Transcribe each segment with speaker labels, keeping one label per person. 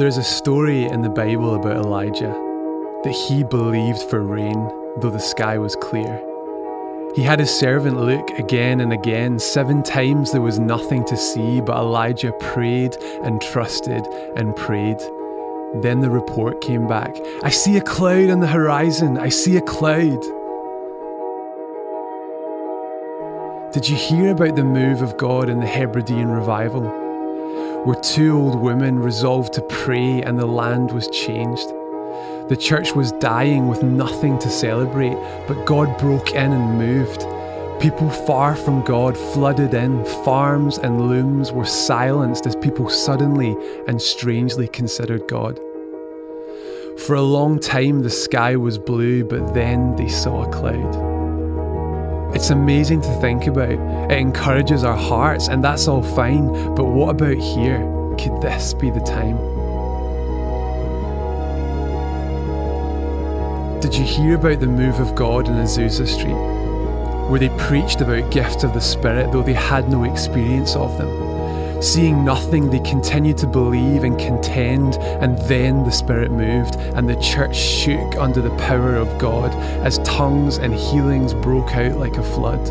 Speaker 1: There's a story in the Bible about Elijah that he believed for rain, though the sky was clear. He had his servant look again and again. Seven times there was nothing to see, but Elijah prayed and trusted and prayed. Then the report came back I see a cloud on the horizon. I see a cloud. Did you hear about the move of God in the Hebridean revival? Where two old women resolved to pray and the land was changed. The church was dying with nothing to celebrate, but God broke in and moved. People far from God flooded in, farms and looms were silenced as people suddenly and strangely considered God. For a long time, the sky was blue, but then they saw a cloud. It's amazing to think about. It encourages our hearts, and that's all fine. But what about here? Could this be the time? Did you hear about the move of God in Azusa Street? Where they preached about gifts of the Spirit, though they had no experience of them. Seeing nothing, they continued to believe and contend, and then the Spirit moved, and the church shook under the power of God as tongues and healings broke out like a flood.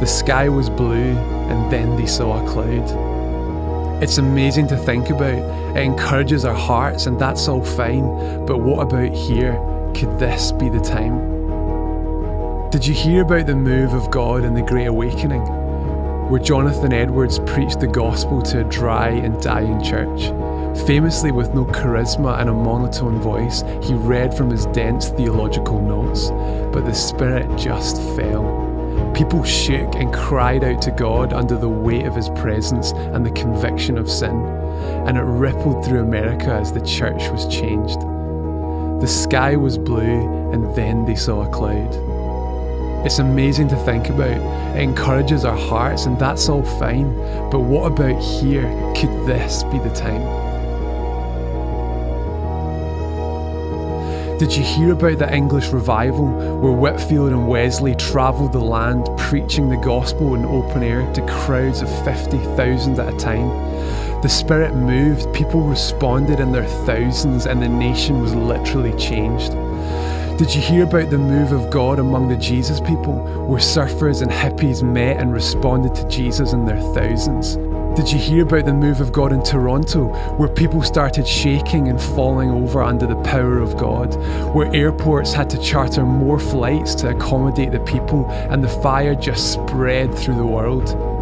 Speaker 1: The sky was blue, and then they saw a cloud. It's amazing to think about. It encourages our hearts, and that's all fine. But what about here? Could this be the time? Did you hear about the move of God in the Great Awakening? Where Jonathan Edwards preached the gospel to a dry and dying church. Famously, with no charisma and a monotone voice, he read from his dense theological notes, but the Spirit just fell. People shook and cried out to God under the weight of His presence and the conviction of sin, and it rippled through America as the church was changed. The sky was blue, and then they saw a cloud. It's amazing to think about. It encourages our hearts, and that's all fine. But what about here? Could this be the time? Did you hear about the English revival where Whitefield and Wesley travelled the land preaching the gospel in open air to crowds of 50,000 at a time? The Spirit moved, people responded in their thousands, and the nation was literally changed. Did you hear about the move of God among the Jesus people, where surfers and hippies met and responded to Jesus in their thousands? Did you hear about the move of God in Toronto, where people started shaking and falling over under the power of God, where airports had to charter more flights to accommodate the people, and the fire just spread through the world?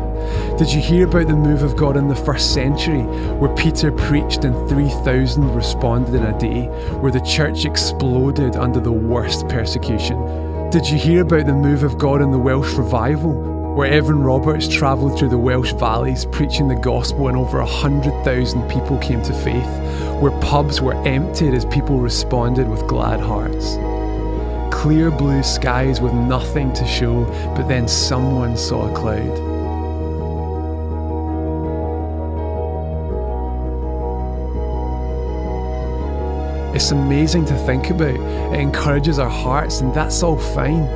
Speaker 1: Did you hear about the move of God in the first century, where Peter preached and 3,000 responded in a day, where the church exploded under the worst persecution? Did you hear about the move of God in the Welsh revival, where Evan Roberts travelled through the Welsh valleys preaching the gospel and over 100,000 people came to faith, where pubs were emptied as people responded with glad hearts? Clear blue skies with nothing to show, but then someone saw a cloud. It's amazing to think about. It encourages our hearts, and that's all fine.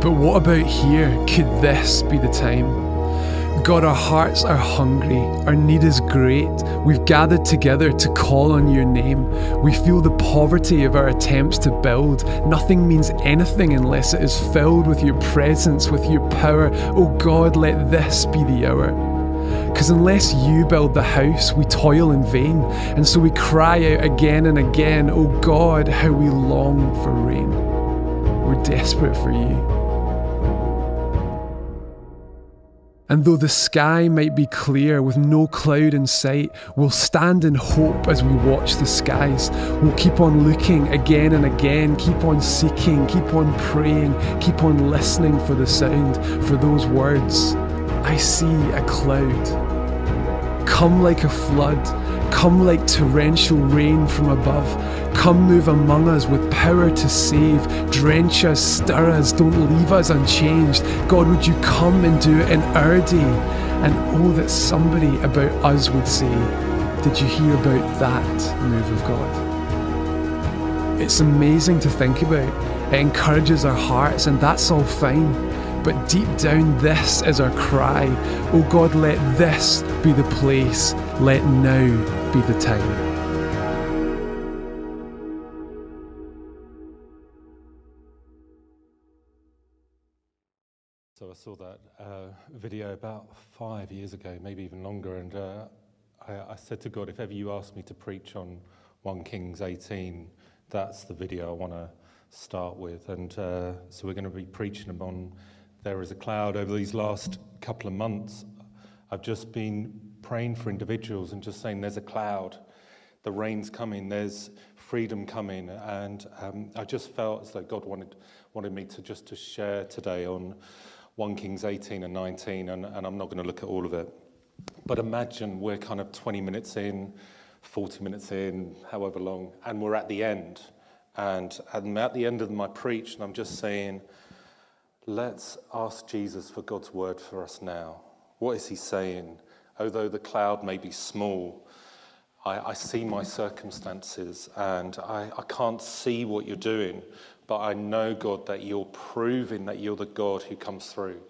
Speaker 1: But what about here? Could this be the time? God, our hearts are hungry. Our need is great. We've gathered together to call on your name. We feel the poverty of our attempts to build. Nothing means anything unless it is filled with your presence, with your power. Oh God, let this be the hour. Because unless you build the house, we toil in vain. And so we cry out again and again, Oh God, how we long for rain. We're desperate for you. And though the sky might be clear with no cloud in sight, we'll stand in hope as we watch the skies. We'll keep on looking again and again, keep on seeking, keep on praying, keep on listening for the sound, for those words. I see a cloud. Come like a flood. Come like torrential rain from above. Come move among us with power to save. Drench us, stir us, don't leave us unchanged. God, would you come and do it in our day? And oh, that somebody about us would say, Did you hear about that move of God? It's amazing to think about. It encourages our hearts, and that's all fine. But deep down, this is our cry. Oh God, let this be the place. Let now be the time.
Speaker 2: So I saw that uh, video about five years ago, maybe even longer, and uh, I, I, said to God, if ever you ask me to preach on 1 Kings 18, that's the video I want to start with. And uh, so we're going to be preaching on there is a cloud over these last couple of months. I've just been praying for individuals and just saying there's a cloud, the rain's coming, there's freedom coming, and um, I just felt as though God wanted wanted me to just to share today on 1 Kings 18 and 19, and, and I'm not going to look at all of it. But imagine we're kind of 20 minutes in, 40 minutes in, however long, and we're at the end. And I'm at the end of my preach, and I'm just saying, Let's ask Jesus for God's word for us now. What is he saying? Although the cloud may be small, I, I see my circumstances and I, I can't see what you're doing, but I know, God, that you're proving that you're the God who comes through.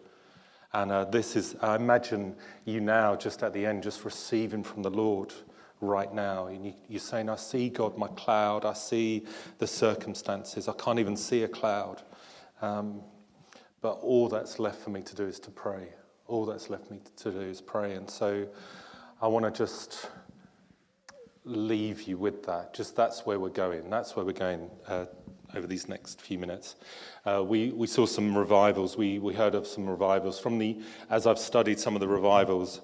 Speaker 2: And uh, this is, I imagine you now, just at the end, just receiving from the Lord right now. And you, you're saying, I see, God, my cloud. I see the circumstances. I can't even see a cloud. Um, but all that's left for me to do is to pray. All that's left me to do is pray. And so I want to just leave you with that. Just that's where we're going. That's where we're going uh, over these next few minutes. Uh, we, we saw some revivals. We, we heard of some revivals. From the, as I've studied some of the revivals,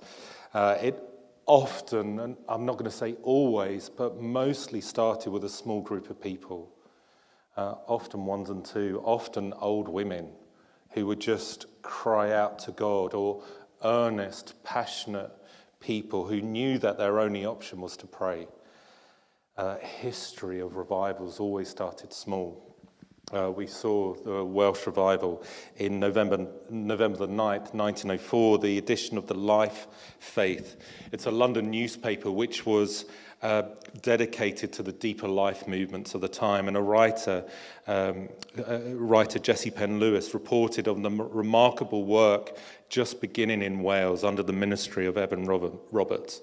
Speaker 2: uh, it often, and I'm not going to say always, but mostly started with a small group of people. Uh, often ones and two, often old women who would just cry out to God, or earnest, passionate people who knew that their only option was to pray. Uh, history of revivals always started small. Uh, we saw the Welsh revival in November, November the 9th, 1904, the edition of the Life Faith. It's a London newspaper which was uh, dedicated to the deeper life movements of the time. And a writer, um, writer Jessie Penn Lewis, reported on the remarkable work just beginning in Wales under the ministry of Evan Roberts.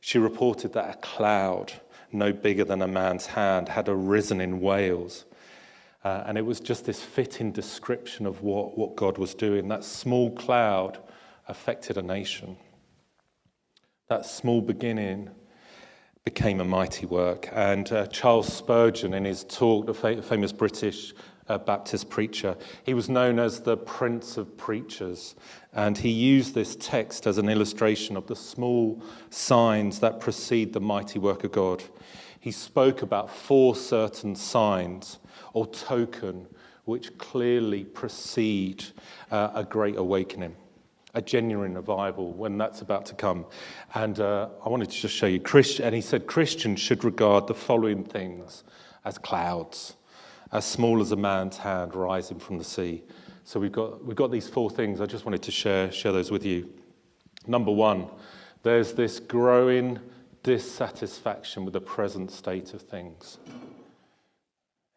Speaker 2: She reported that a cloud, no bigger than a man's hand, had arisen in Wales. Uh, and it was just this fitting description of what, what God was doing. That small cloud affected a nation. That small beginning became a mighty work. And uh, Charles Spurgeon, in his talk, the fa- famous British uh, Baptist preacher, he was known as the Prince of Preachers. And he used this text as an illustration of the small signs that precede the mighty work of God. He spoke about four certain signs or token which clearly precede uh, a great awakening a genuine revival when that's about to come. And uh, I wanted to just show you, Christian, and he said Christians should regard the following things as clouds, as small as a man's hand rising from the sea. So we've got, we've got these four things. I just wanted to share, share those with you. Number one, there's this growing dissatisfaction with the present state of things.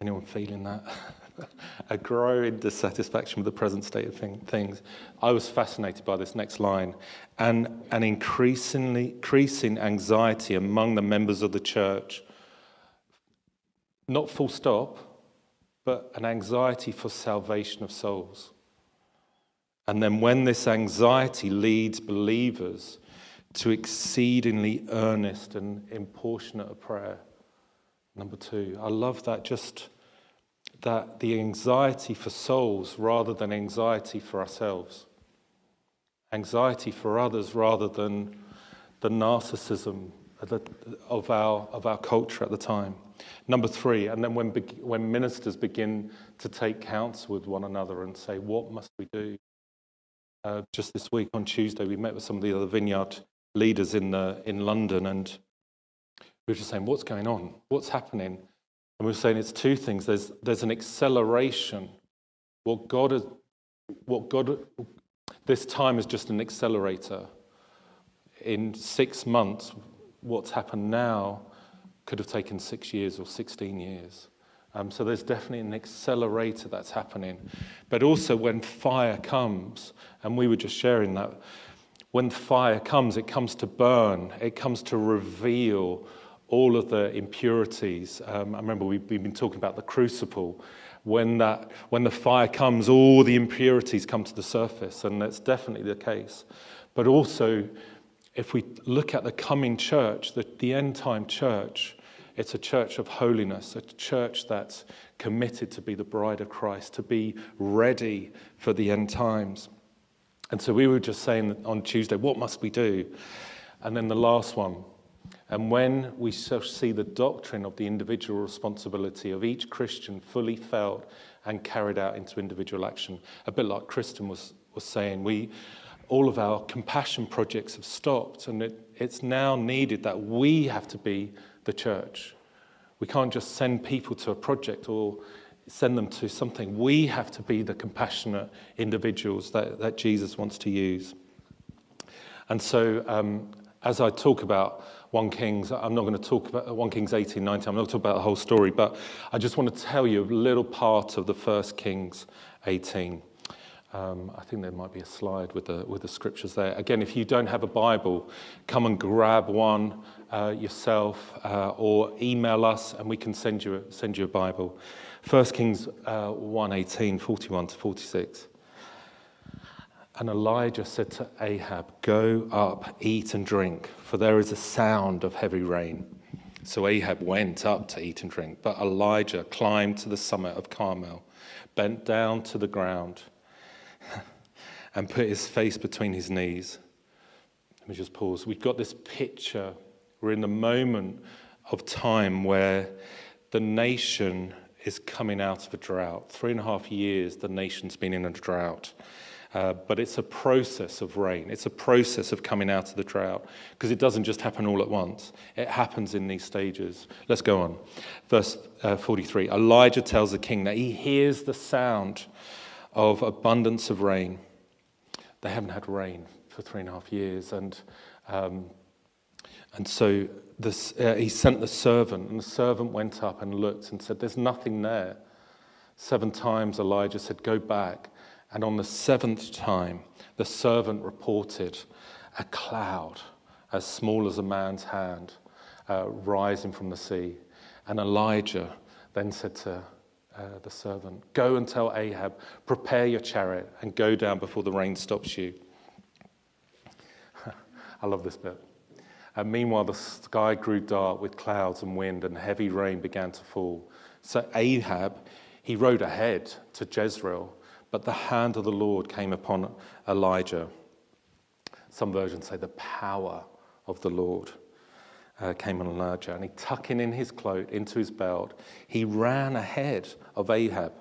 Speaker 2: Anyone feeling that? a growing dissatisfaction with the present state of things. I was fascinated by this next line. And an increasingly increasing anxiety among the members of the church. Not full stop, but an anxiety for salvation of souls. And then when this anxiety leads believers to exceedingly earnest and importunate prayer. Number two, I love that just that the anxiety for souls rather than anxiety for ourselves, anxiety for others rather than the narcissism of our, of our culture at the time. Number three, and then when, when ministers begin to take counsel with one another and say, What must we do? Uh, just this week on Tuesday, we met with some of the other vineyard leaders in, the, in London, and we were just saying, What's going on? What's happening? And we're saying it's two things. There's, there's an acceleration. What God, has, what God, this time is just an accelerator. In six months, what's happened now could have taken six years or 16 years. Um, so there's definitely an accelerator that's happening. But also, when fire comes, and we were just sharing that, when fire comes, it comes to burn, it comes to reveal all of the impurities. Um, I remember we've, we've been talking about the crucible. When, that, when the fire comes, all the impurities come to the surface, and that's definitely the case. But also, if we look at the coming church, the, the end time church, it's a church of holiness, a church that's committed to be the bride of Christ, to be ready for the end times. And so we were just saying on Tuesday, what must we do? And then the last one, and when we see the doctrine of the individual responsibility of each Christian fully felt and carried out into individual action, a bit like Kristen was, was saying, we, all of our compassion projects have stopped, and it, it's now needed that we have to be the church. We can't just send people to a project or send them to something. We have to be the compassionate individuals that, that Jesus wants to use. And so, um, as I talk about 1 Kings. I'm not going to talk about 1 Kings 18, 19. I'm not going to talk about the whole story, but I just want to tell you a little part of the 1 Kings 18. Um, I think there might be a slide with the, with the scriptures there. Again, if you don't have a Bible, come and grab one uh, yourself uh, or email us and we can send you, a, send you a Bible. 1 Kings uh, 1 18, 41 to 46. And Elijah said to Ahab, Go up, eat and drink, for there is a sound of heavy rain. So Ahab went up to eat and drink, but Elijah climbed to the summit of Carmel, bent down to the ground, and put his face between his knees. Let me just pause. We've got this picture. We're in the moment of time where the nation is coming out of a drought. Three and a half years, the nation's been in a drought. Uh, but it's a process of rain. It's a process of coming out of the drought because it doesn't just happen all at once. It happens in these stages. Let's go on. Verse uh, 43 Elijah tells the king that he hears the sound of abundance of rain. They haven't had rain for three and a half years. And, um, and so this, uh, he sent the servant, and the servant went up and looked and said, There's nothing there. Seven times Elijah said, Go back. And on the seventh time, the servant reported a cloud as small as a man's hand uh, rising from the sea. And Elijah then said to uh, the servant, Go and tell Ahab, prepare your chariot and go down before the rain stops you. I love this bit. And meanwhile, the sky grew dark with clouds and wind, and heavy rain began to fall. So Ahab, he rode ahead to Jezreel but the hand of the Lord came upon Elijah. Some versions say the power of the Lord uh, came on Elijah. And he, tucking in his cloak into his belt, he ran ahead of Ahab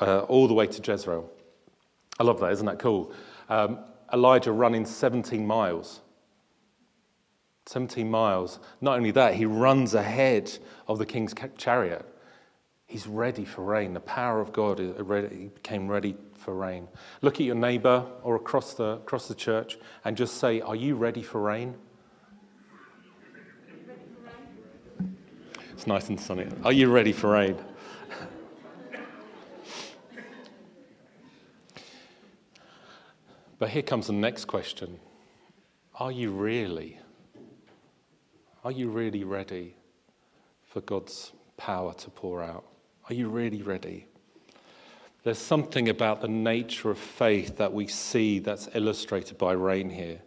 Speaker 2: uh, all the way to Jezreel. I love that, isn't that cool? Um, Elijah running 17 miles. 17 miles. Not only that, he runs ahead of the king's chariot. He's ready for rain. The power of God he became ready for rain. Look at your neighbor or across the, across the church and just say, Are you ready for rain? It's nice and sunny. Are you ready for rain? but here comes the next question Are you really? Are you really ready for God's power to pour out? Are you really ready? There's something about the nature of faith that we see that's illustrated by rain here.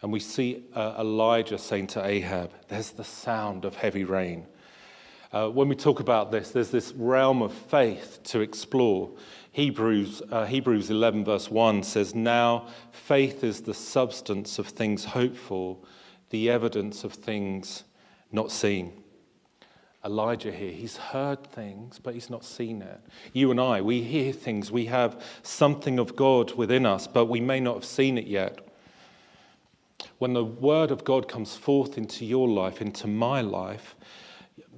Speaker 2: And we see uh, Elijah saying to Ahab, There's the sound of heavy rain. Uh, when we talk about this, there's this realm of faith to explore. Hebrews, uh, Hebrews 11, verse 1 says, Now faith is the substance of things hoped for, the evidence of things not seen. Elijah here. He's heard things, but he's not seen it. You and I, we hear things. We have something of God within us, but we may not have seen it yet. when the word of God comes forth into your life, into my life,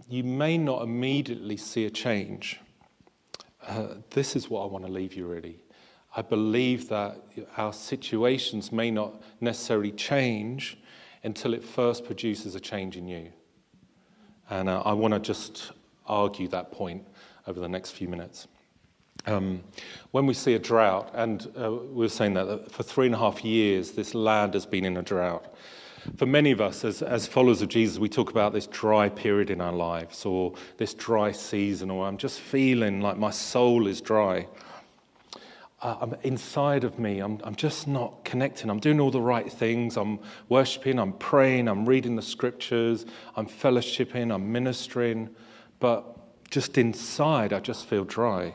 Speaker 2: you may not immediately see a change. Uh, this is what I want to leave you really. I believe that our situations may not necessarily change until it first produces a change in you. And uh, I want to just argue that point over the next few minutes. Um, when we see a drought, and uh, we were saying that for three and a half years, this land has been in a drought. For many of us, as, as followers of Jesus, we talk about this dry period in our lives or this dry season, or I'm just feeling like my soul is dry. Uh, I'm inside of me, I'm, I'm just not connecting. I'm doing all the right things. I'm worshiping, I'm praying, I'm reading the scriptures, I'm fellowshipping, I'm ministering. But just inside, I just feel dry.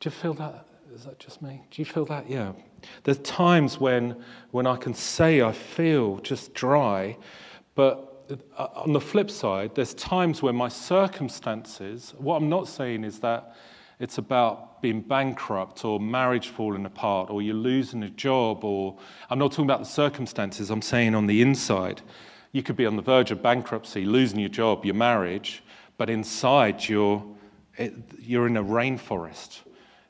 Speaker 2: Do you feel that? Is that just me? Do you feel that? Yeah. There's times when, when I can say I feel just dry, but uh, on the flip side, there's times when my circumstances, what I'm not saying is that it's about being bankrupt or marriage falling apart or you're losing a job or I'm not talking about the circumstances, I'm saying on the inside. You could be on the verge of bankruptcy, losing your job, your marriage, but inside you're, you're in a rainforest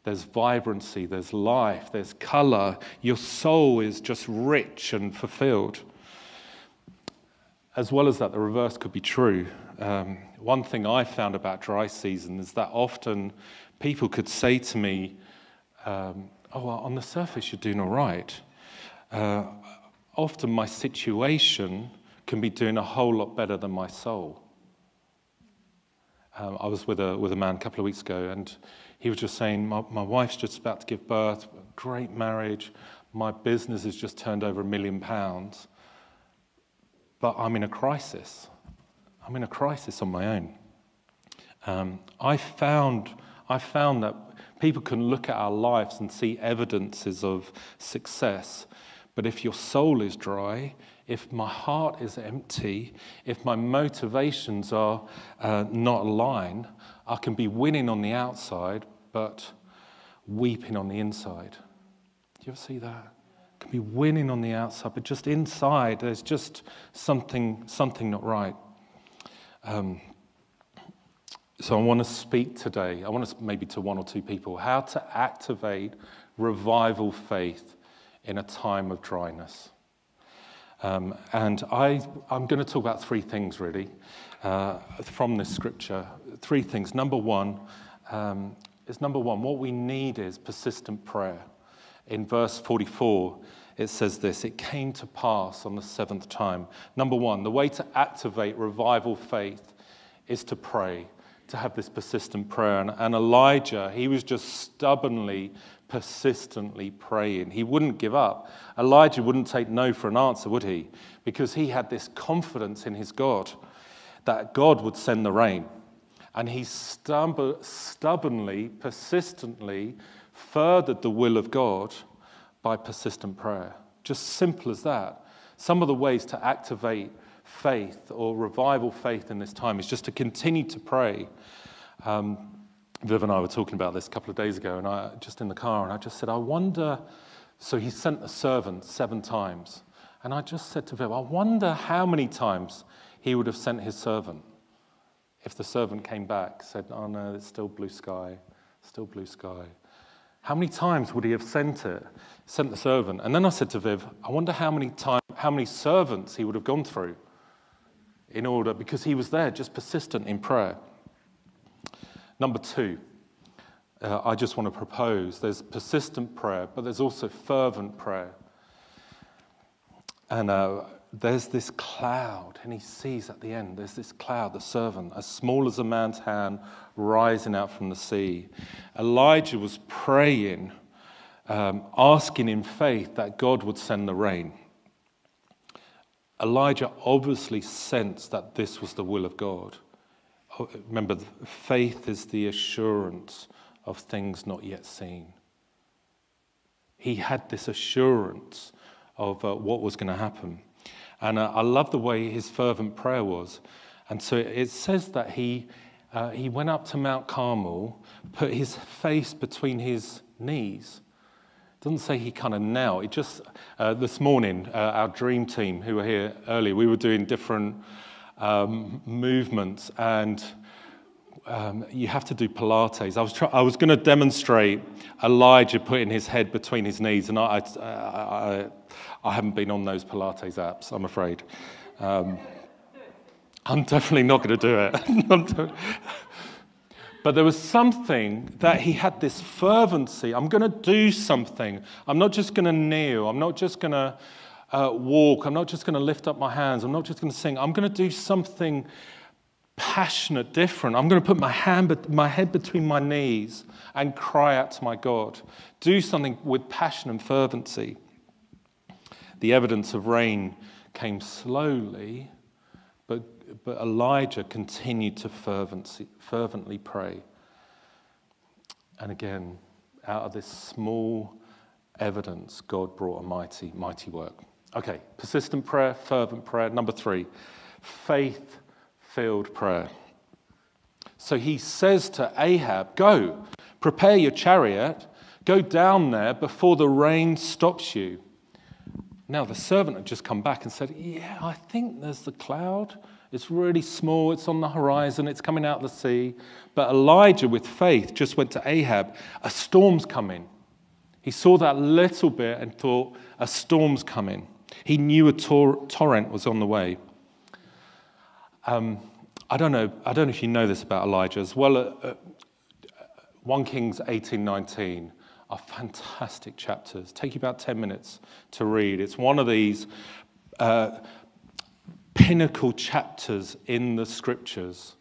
Speaker 2: there's vibrancy, there's life, there's color. Your soul is just rich and fulfilled. As well as that, the reverse could be true. Um, one thing I found about dry season is that often people could say to me, um, Oh, well, on the surface, you're doing all right. Uh, often my situation can be doing a whole lot better than my soul. Um, I was with a, with a man a couple of weeks ago, and he was just saying, my, my wife's just about to give birth, great marriage, my business has just turned over a million pounds, but I'm in a crisis. I'm in a crisis on my own. Um, I, found, I found that people can look at our lives and see evidences of success, but if your soul is dry, if my heart is empty, if my motivations are uh, not aligned, I can be winning on the outside, but weeping on the inside. Do you ever see that? Can be winning on the outside, but just inside, there's just something, something not right. Um, so I want to speak today, I want to maybe to one or two people, how to activate revival faith in a time of dryness. Um, and I, I'm going to talk about three things really uh, from this scripture. Three things. Number one um, is number one, what we need is persistent prayer. In verse 44, it says this It came to pass on the seventh time. Number one, the way to activate revival faith is to pray, to have this persistent prayer. And, and Elijah, he was just stubbornly persistently praying. He wouldn't give up. Elijah wouldn't take no for an answer, would he? Because he had this confidence in his God that God would send the rain. And he stubbornly, persistently furthered the will of God by persistent prayer. Just simple as that. Some of the ways to activate faith or revival faith in this time is just to continue to pray. Um, Viv and I were talking about this a couple of days ago, and I just in the car, and I just said, I wonder. So he sent a servant seven times. And I just said to Viv, I wonder how many times he would have sent his servant if the servant came back, said, Oh no, it's still blue sky, still blue sky. How many times would he have sent it, sent the servant? And then I said to Viv, I wonder how many time, how many servants he would have gone through in order, because he was there, just persistent in prayer. Number two, uh, I just want to propose there's persistent prayer, but there's also fervent prayer. And uh, there's this cloud, and he sees at the end, there's this cloud, the servant, as small as a man's hand, rising out from the sea. Elijah was praying, um, asking in faith that God would send the rain. Elijah obviously sensed that this was the will of God. Oh, remember, faith is the assurance of things not yet seen. He had this assurance of uh, what was going to happen. And uh, I love the way his fervent prayer was. And so it says that he, uh, he went up to Mount Carmel, put his face between his knees. Doesn't say he kind of knelt. It just, uh, this morning, uh, our dream team who were here earlier, we were doing different um, movements and um, you have to do Pilates. I was, try- I was going to demonstrate Elijah putting his head between his knees, and I, I, I, I haven't been on those Pilates apps, I'm afraid. Um, I'm definitely not going to do it. but there was something that he had this fervency. I'm going to do something. I'm not just going to kneel. I'm not just going to uh, walk. I'm not just going to lift up my hands. I'm not just going to sing. I'm going to do something passionate, different. I'm going to put my, hand, my head between my knees and cry out to my God. Do something with passion and fervency. The evidence of rain came slowly, but, Elijah continued to fervently pray. And again, out of this small evidence, God brought a mighty, mighty work. Okay, persistent prayer, fervent prayer. Number three, faith filled prayer. So he says to Ahab, Go, prepare your chariot, go down there before the rain stops you. Now, the servant had just come back and said, Yeah, I think there's the cloud. It's really small, it's on the horizon, it's coming out of the sea. But Elijah, with faith, just went to Ahab, A storm's coming. He saw that little bit and thought, A storm's coming. He knew a tor- torrent was on the way. Um, I don't know. I don't know if you know this about Elijah as well. Uh, uh, 1 Kings 18, 19 are fantastic chapters. Take you about 10 minutes to read. It's one of these uh, pinnacle chapters in the scriptures,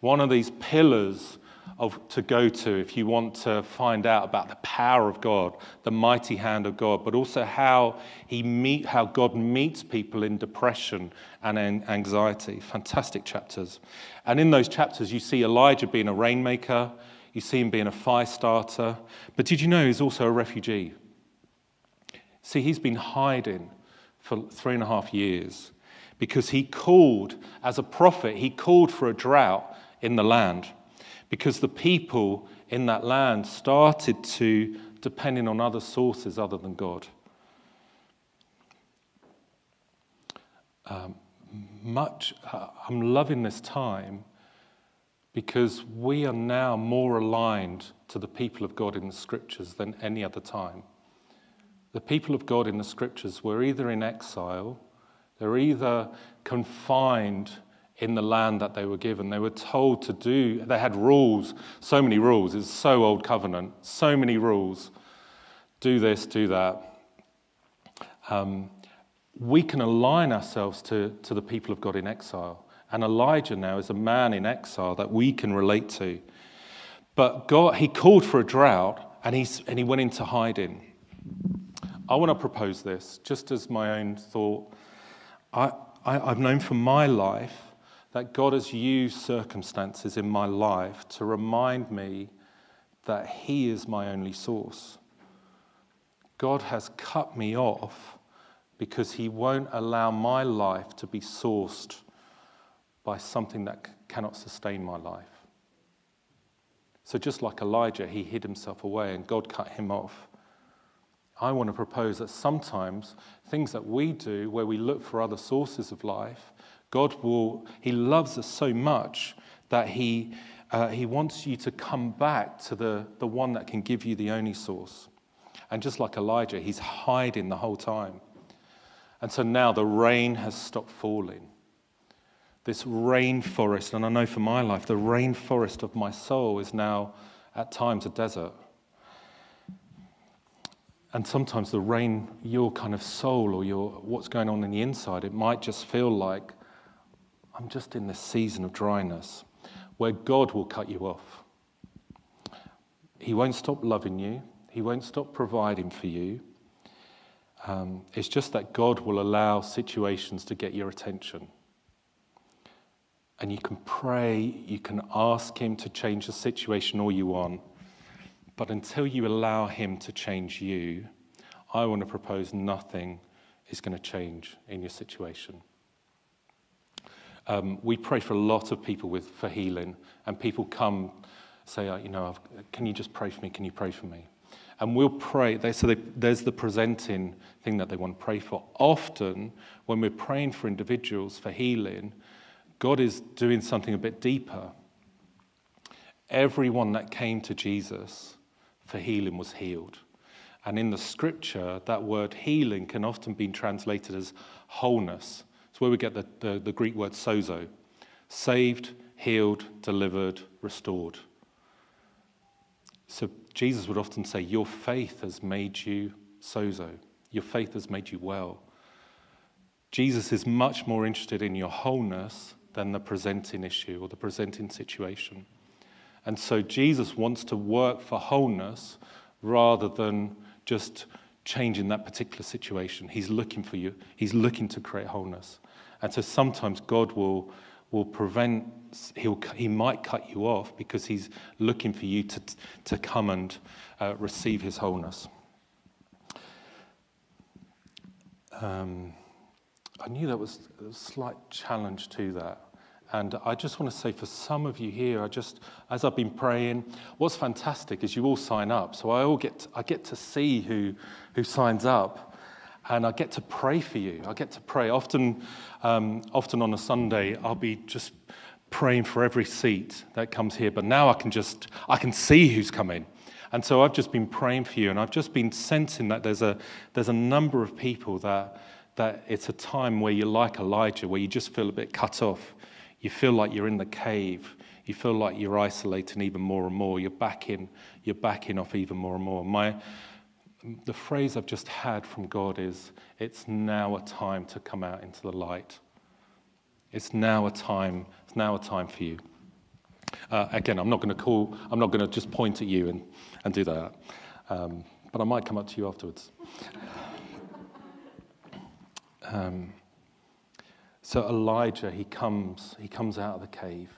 Speaker 2: one of these pillars of, to go to if you want to find out about the power of God, the mighty hand of God, but also how he meet, how God meets people in depression and anxiety. Fantastic chapters. And in those chapters, you see Elijah being a rainmaker, you see him being a fire starter. But did you know he's also a refugee? See, he's been hiding for three and a half years because he called, as a prophet, he called for a drought in the land because the people in that land started to depending on other sources other than God. Um, much, uh, I'm loving this time because we are now more aligned to the people of God in the scriptures than any other time. The people of God in the scriptures were either in exile, they're either confined in the land that they were given. They were told to do, they had rules, so many rules. It's so old covenant, so many rules. Do this, do that. Um, we can align ourselves to, to the people of God in exile. And Elijah now is a man in exile that we can relate to. But God, he called for a drought and, he's, and he went into hiding. I want to propose this just as my own thought. I, I, I've known from my life that God has used circumstances in my life to remind me that He is my only source. God has cut me off because He won't allow my life to be sourced by something that cannot sustain my life. So, just like Elijah, he hid himself away and God cut him off. I want to propose that sometimes things that we do where we look for other sources of life God will, He loves us so much that He, uh, he wants you to come back to the, the one that can give you the only source. And just like Elijah, he's hiding the whole time. And so now the rain has stopped falling. This rainforest, and I know for my life, the rainforest of my soul is now at times a desert. And sometimes the rain, your kind of soul or your what's going on in the inside, it might just feel like I'm just in this season of dryness where God will cut you off. He won't stop loving you, He won't stop providing for you. Um, it's just that God will allow situations to get your attention. And you can pray, you can ask Him to change the situation all you want. But until you allow Him to change you, I want to propose nothing is going to change in your situation. Um, we pray for a lot of people with, for healing, and people come say, uh, you know, can you just pray for me? Can you pray for me? and we'll pray. They, so they, there's the presenting thing that they want to pray for. Often, when we're praying for individuals for healing, God is doing something a bit deeper. Everyone that came to Jesus for healing was healed. And in the scripture, that word healing can often be translated as wholeness. It's where we get the, the, the Greek word sozo saved, healed, delivered, restored. So Jesus would often say, Your faith has made you sozo. Your faith has made you well. Jesus is much more interested in your wholeness than the presenting issue or the presenting situation. And so Jesus wants to work for wholeness rather than just changing that particular situation. He's looking for you, He's looking to create wholeness. And so sometimes God will, will prevent, he'll, He might cut you off because He's looking for you to, to come and uh, receive His wholeness. Um, I knew there was a slight challenge to that. And I just want to say for some of you here, I just, as I've been praying, what's fantastic is you all sign up. So I all get, I get to see who, who signs up, and I get to pray for you. I get to pray. Often, um, often on a Sunday, I'll be just praying for every seat that comes here. But now I can just, I can see who's coming. And so I've just been praying for you, and I've just been sensing that there's a, there's a number of people that, that it's a time where you're like Elijah, where you just feel a bit cut off. You feel like you're in the cave. You feel like you're isolating even more and more. You're backing, you're backing off even more and more. My, the phrase I've just had from God is, it's now a time to come out into the light. It's now a time, it's now a time for you. Uh, again, I'm not going to call, I'm not going to just point at you and, and do that. Um, but I might come up to you afterwards. Um, so Elijah, he comes, he comes out of the cave,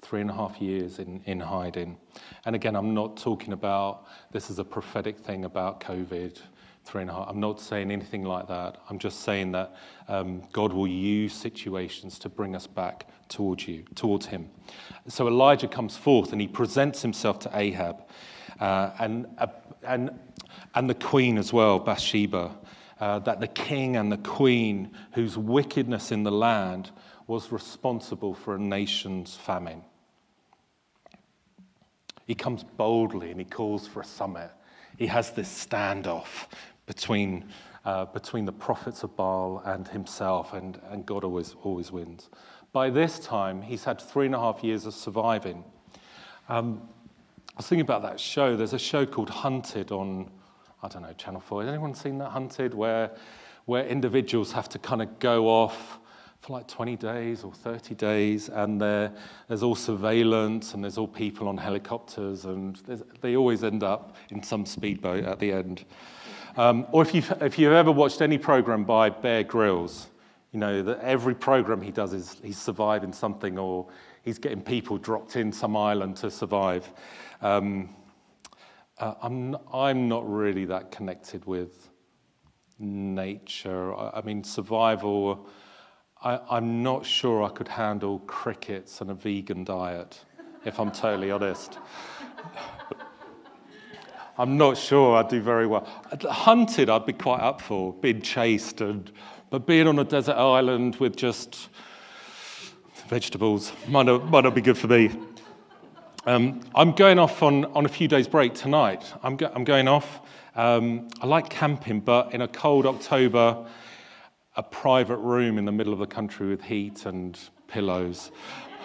Speaker 2: three and a half years in, in hiding. And again, I'm not talking about this is a prophetic thing about COVID, three and a half. I'm not saying anything like that. I'm just saying that um, God will use situations to bring us back towards you, towards Him. So Elijah comes forth and he presents himself to Ahab, uh, and uh, and and the queen as well, Bathsheba uh, that the king and the queen, whose wickedness in the land was responsible for a nation's famine. He comes boldly and he calls for a summit. He has this standoff between, uh, between the prophets of Baal and himself, and, and God always, always wins. By this time, he's had three and a half years of surviving. Um, I was thinking about that show. There's a show called Hunted on I don't know, Channel 4. Has anyone seen that Hunted, where, where individuals have to kind of go off for like 20 days or 30 days, and there's all surveillance, and there's all people on helicopters, and they always end up in some speedboat at the end. Um, or if you've, if you've ever watched any program by Bear Grylls, you know that every program he does is he's surviving something, or he's getting people dropped in some island to survive. Um, uh, I'm, I'm not really that connected with nature. I, I mean, survival, I, I'm not sure I could handle crickets and a vegan diet, if I'm totally honest. I'm not sure I'd do very well. Hunted, I'd be quite up for, being chased, and, but being on a desert island with just vegetables might not, might not be good for me. Um, I'm going off on, on a few days' break tonight. I'm, go, I'm going off. Um, I like camping, but in a cold October, a private room in the middle of the country with heat and pillows,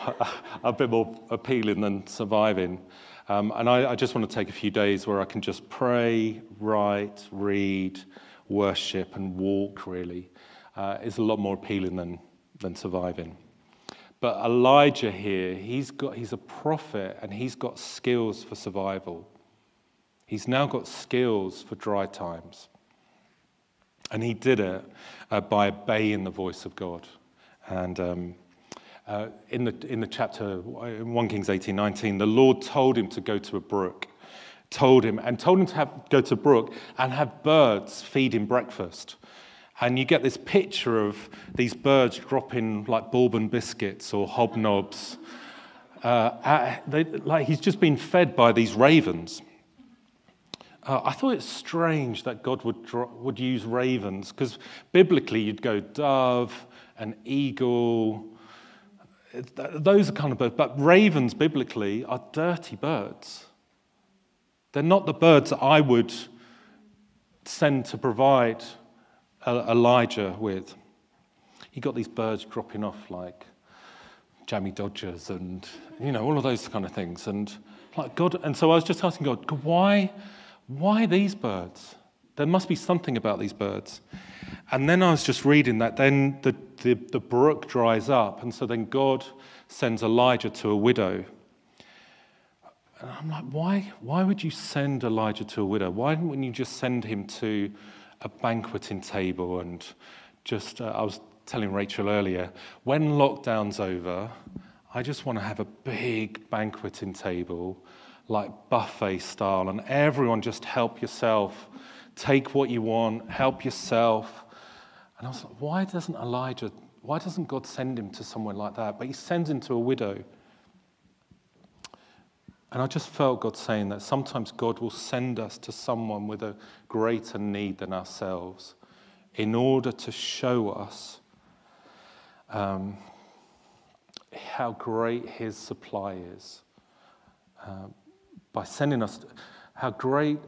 Speaker 2: a bit more appealing than surviving. Um, and I, I, just want to take a few days where I can just pray, write, read, worship, and walk, really. Uh, it's a lot more appealing than, than surviving. But Elijah here, he's, got, he's a prophet and he's got skills for survival. He's now got skills for dry times. And he did it uh, by obeying the voice of God. And um, uh, in, the, in the chapter, in 1 Kings 18 19, the Lord told him to go to a brook, told him, and told him to have, go to a brook and have birds feed him breakfast. And you get this picture of these birds dropping like bourbon biscuits or hobnobs. Uh, they, like he's just been fed by these ravens. uh, I thought it's strange that God would, draw, would use ravens, because biblically you'd go dove, an eagle. Those are kind of birds. But ravens, biblically, are dirty birds. They're not the birds that I would send to provide Elijah with. He got these birds dropping off like jammy dodgers and, you know, all of those kind of things. And like God, and so I was just asking God, why, why these birds? There must be something about these birds. And then I was just reading that then the, the, the brook dries up, and so then God sends Elijah to a widow. And I'm like, why, why would you send Elijah to a widow? Why wouldn't you just send him to a banqueting table and just, uh, I was telling Rachel earlier, when lockdown's over, I just want to have a big banqueting table, like buffet style, and everyone just help yourself, take what you want, help yourself. And I was like, why doesn't Elijah, why doesn't God send him to somewhere like that? But he sends him to a widow. And I just felt God saying that sometimes God will send us to someone with a greater need than ourselves in order to show us um, how great His supply is. Uh, by sending us, how great,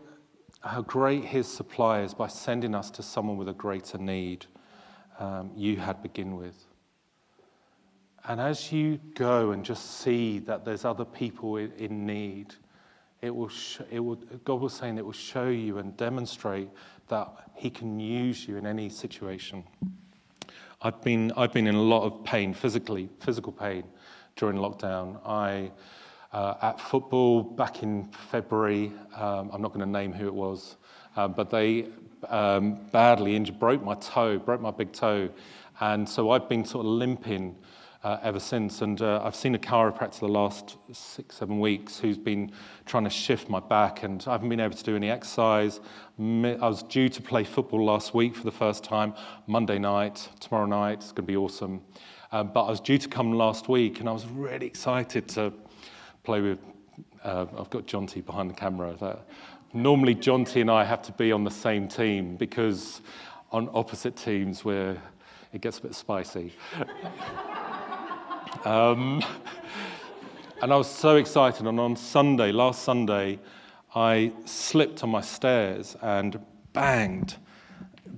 Speaker 2: how great His supply is by sending us to someone with a greater need um, you had begin with. And as you go and just see that there's other people in need, it will, sh- it will, God was saying it will show you and demonstrate that He can use you in any situation. I've been, I've been in a lot of pain, physically, physical pain during lockdown. I, uh, at football back in February, um, I'm not going to name who it was, uh, but they um, badly injured, broke my toe, broke my big toe. And so I've been sort of limping uh, ever since. And uh, I've seen a chiropractor the last six, seven weeks who's been trying to shift my back, and I haven't been able to do any exercise. I was due to play football last week for the first time, Monday night, tomorrow night. It's going to be awesome. Um, but I was due to come last week, and I was really excited to play with. Uh, I've got John T behind the camera. That, normally, John T and I have to be on the same team because on opposite teams, where it gets a bit spicy. Um, and I was so excited. And on Sunday, last Sunday, I slipped on my stairs and banged,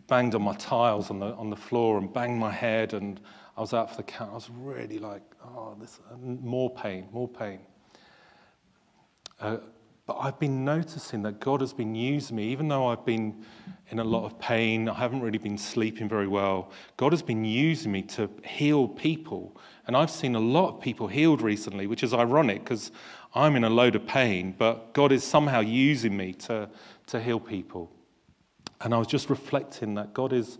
Speaker 2: banged on my tiles on the, on the floor and banged my head. And I was out for the count. I was really like, oh, this, more pain, more pain. Uh, but I've been noticing that God has been using me, even though I've been in a lot of pain, I haven't really been sleeping very well. God has been using me to heal people. And I've seen a lot of people healed recently, which is ironic because I'm in a load of pain, but God is somehow using me to, to heal people. And I was just reflecting that God is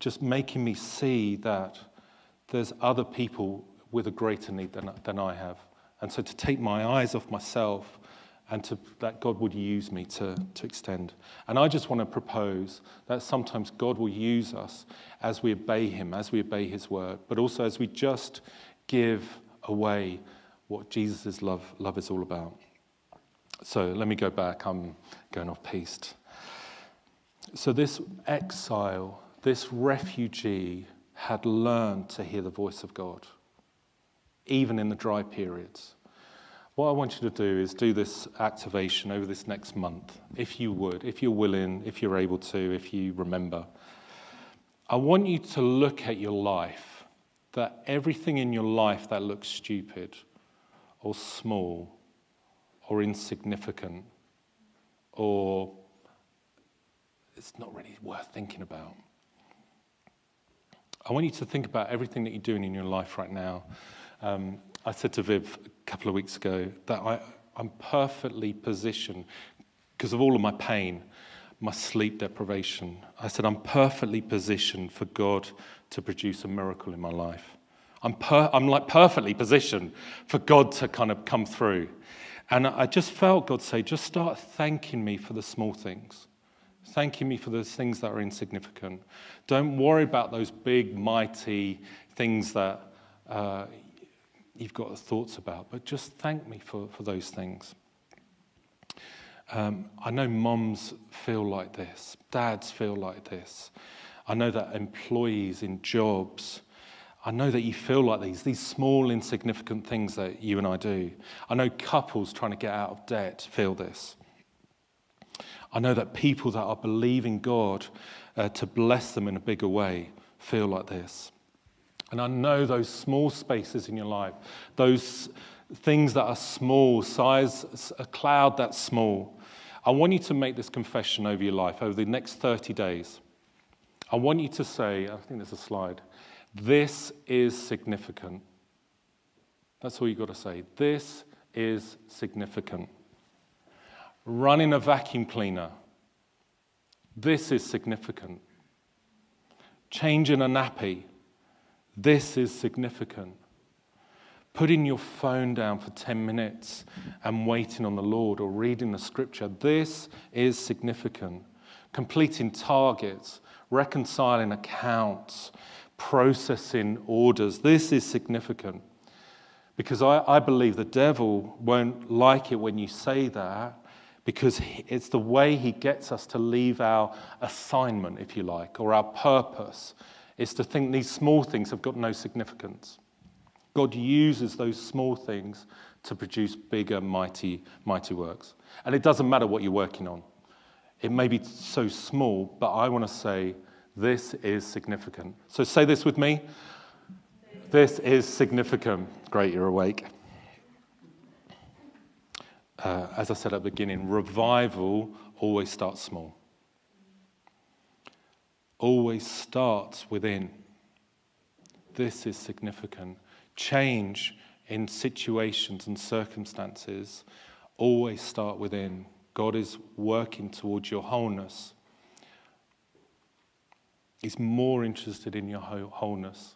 Speaker 2: just making me see that there's other people with a greater need than, than I have. And so to take my eyes off myself and to, that God would use me to, to extend. And I just want to propose that sometimes God will use us as we obey Him, as we obey His word, but also as we just give away what Jesus' love, love is all about. So let me go back. I'm going off piste. So, this exile, this refugee, had learned to hear the voice of God, even in the dry periods. What I want you to do is do this activation over this next month, if you would, if you're willing, if you're able to, if you remember. I want you to look at your life, that everything in your life that looks stupid or small or insignificant or it's not really worth thinking about. I want you to think about everything that you're doing in your life right now. Um, I said to Viv a couple of weeks ago that I, I'm perfectly positioned because of all of my pain, my sleep deprivation. I said, I'm perfectly positioned for God to produce a miracle in my life. I'm, per- I'm like perfectly positioned for God to kind of come through. And I just felt God say, just start thanking me for the small things. Thanking me for those things that are insignificant. Don't worry about those big, mighty things that uh, you've got thoughts about, but just thank me for, for those things.
Speaker 1: Um, I know moms feel like this, dads feel like this. I know that employees in jobs, I know that you feel like these, these small, insignificant things that you and I do. I know couples trying to get out of debt feel this. I know that people that are believing God uh, to bless them in a bigger way feel like this. And I know those small spaces in your life, those things that are small, size, a cloud that's small. I want you to make this confession over your life over the next 30 days. I want you to say, I think there's a slide, this is significant. That's all you've got to say. This is significant. Running a vacuum cleaner. This is significant. Changing a nappy. This is significant. Putting your phone down for 10 minutes and waiting on the Lord or reading the scripture. This is significant. Completing targets, reconciling accounts, processing orders. This is significant. Because I, I believe the devil won't like it when you say that because it's the way he gets us to leave our assignment, if you like, or our purpose, is to think these small things have got no significance. God uses those small things to produce bigger, mighty, mighty works. And it doesn't matter what you're working on. It may be so small, but I want to say this is significant. So say this with me. This is significant. Great, you're awake uh, as I said at the beginning, revival always starts small. Always starts within. This is significant. Change in situations and circumstances always start within. God is working towards your wholeness. He's more interested in your wholeness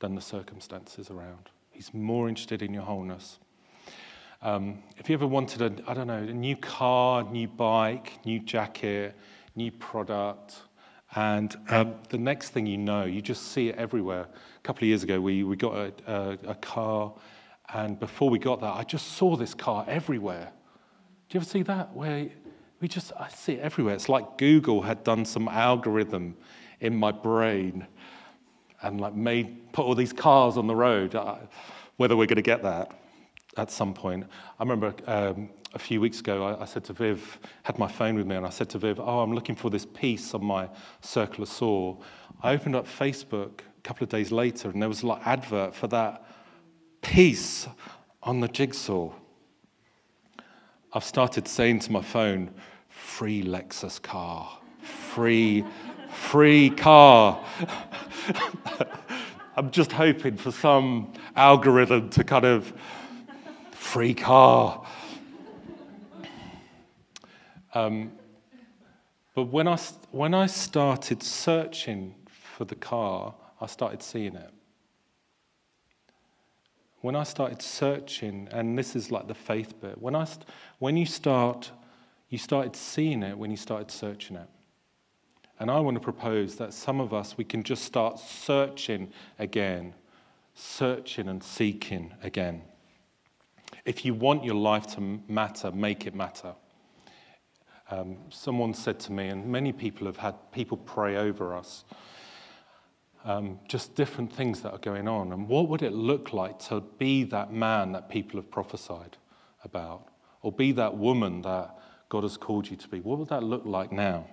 Speaker 1: than the circumstances around. He's more interested in your wholeness. Um, if you ever wanted a, I don't know, a new car, new bike, new jacket, new product, and um, the next thing you know, you just see it everywhere. A couple of years ago, we, we got a, a, a car, and before we got that, I just saw this car everywhere. Do you ever see that? Where we just, I see it everywhere. It's like Google had done some algorithm in my brain and like made, put all these cars on the road. Whether we're going to get that, at some point. I remember um, a few weeks ago, I, I, said to Viv, had my phone with me, and I said to Viv, Oh, I'm looking for this piece on my circular saw. I opened up Facebook a couple of days later, and there was like advert for that piece on the jigsaw. I've started saying to my phone, free Lexus car, free, free car. I'm just hoping for some algorithm to kind of free car. Um, but when I, when I started searching for the car, I started seeing it. When I started searching, and this is like the faith bit, when, I, when you start, you started seeing it when you started searching it. And I want to propose that some of us, we can just start searching again, searching and seeking again. If you want your life to matter, make it matter. Um, someone said to me, and many people have had people pray over us, um, just different things that are going on. And what would it look like to be that man that people have prophesied about? Or be that woman that God has called you to be? What would that look like now?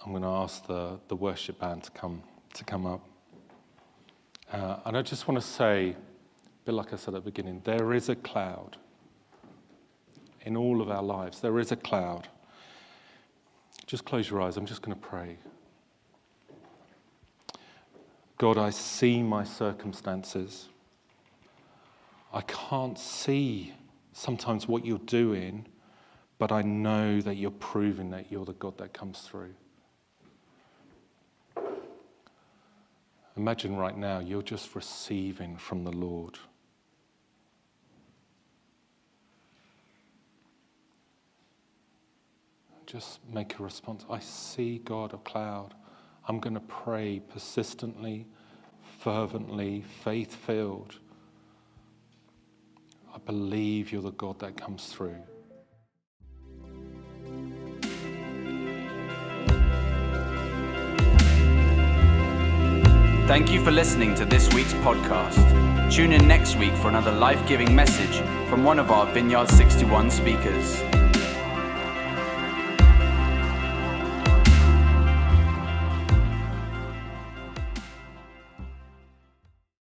Speaker 1: I'm going to ask the, the worship band to come, to come up. Uh, and I just want to say, but like I said at the beginning, there is a cloud in all of our lives. There is a cloud. Just close your eyes. I'm just going to pray. God, I see my circumstances. I can't see sometimes what you're doing, but I know that you're proving that you're the God that comes through. Imagine right now you're just receiving from the Lord. Just make a response. I see God a cloud. I'm going to pray persistently, fervently, faith filled. I believe you're the God that comes through.
Speaker 3: Thank you for listening to this week's podcast. Tune in next week for another life giving message from one of our Vineyard 61 speakers.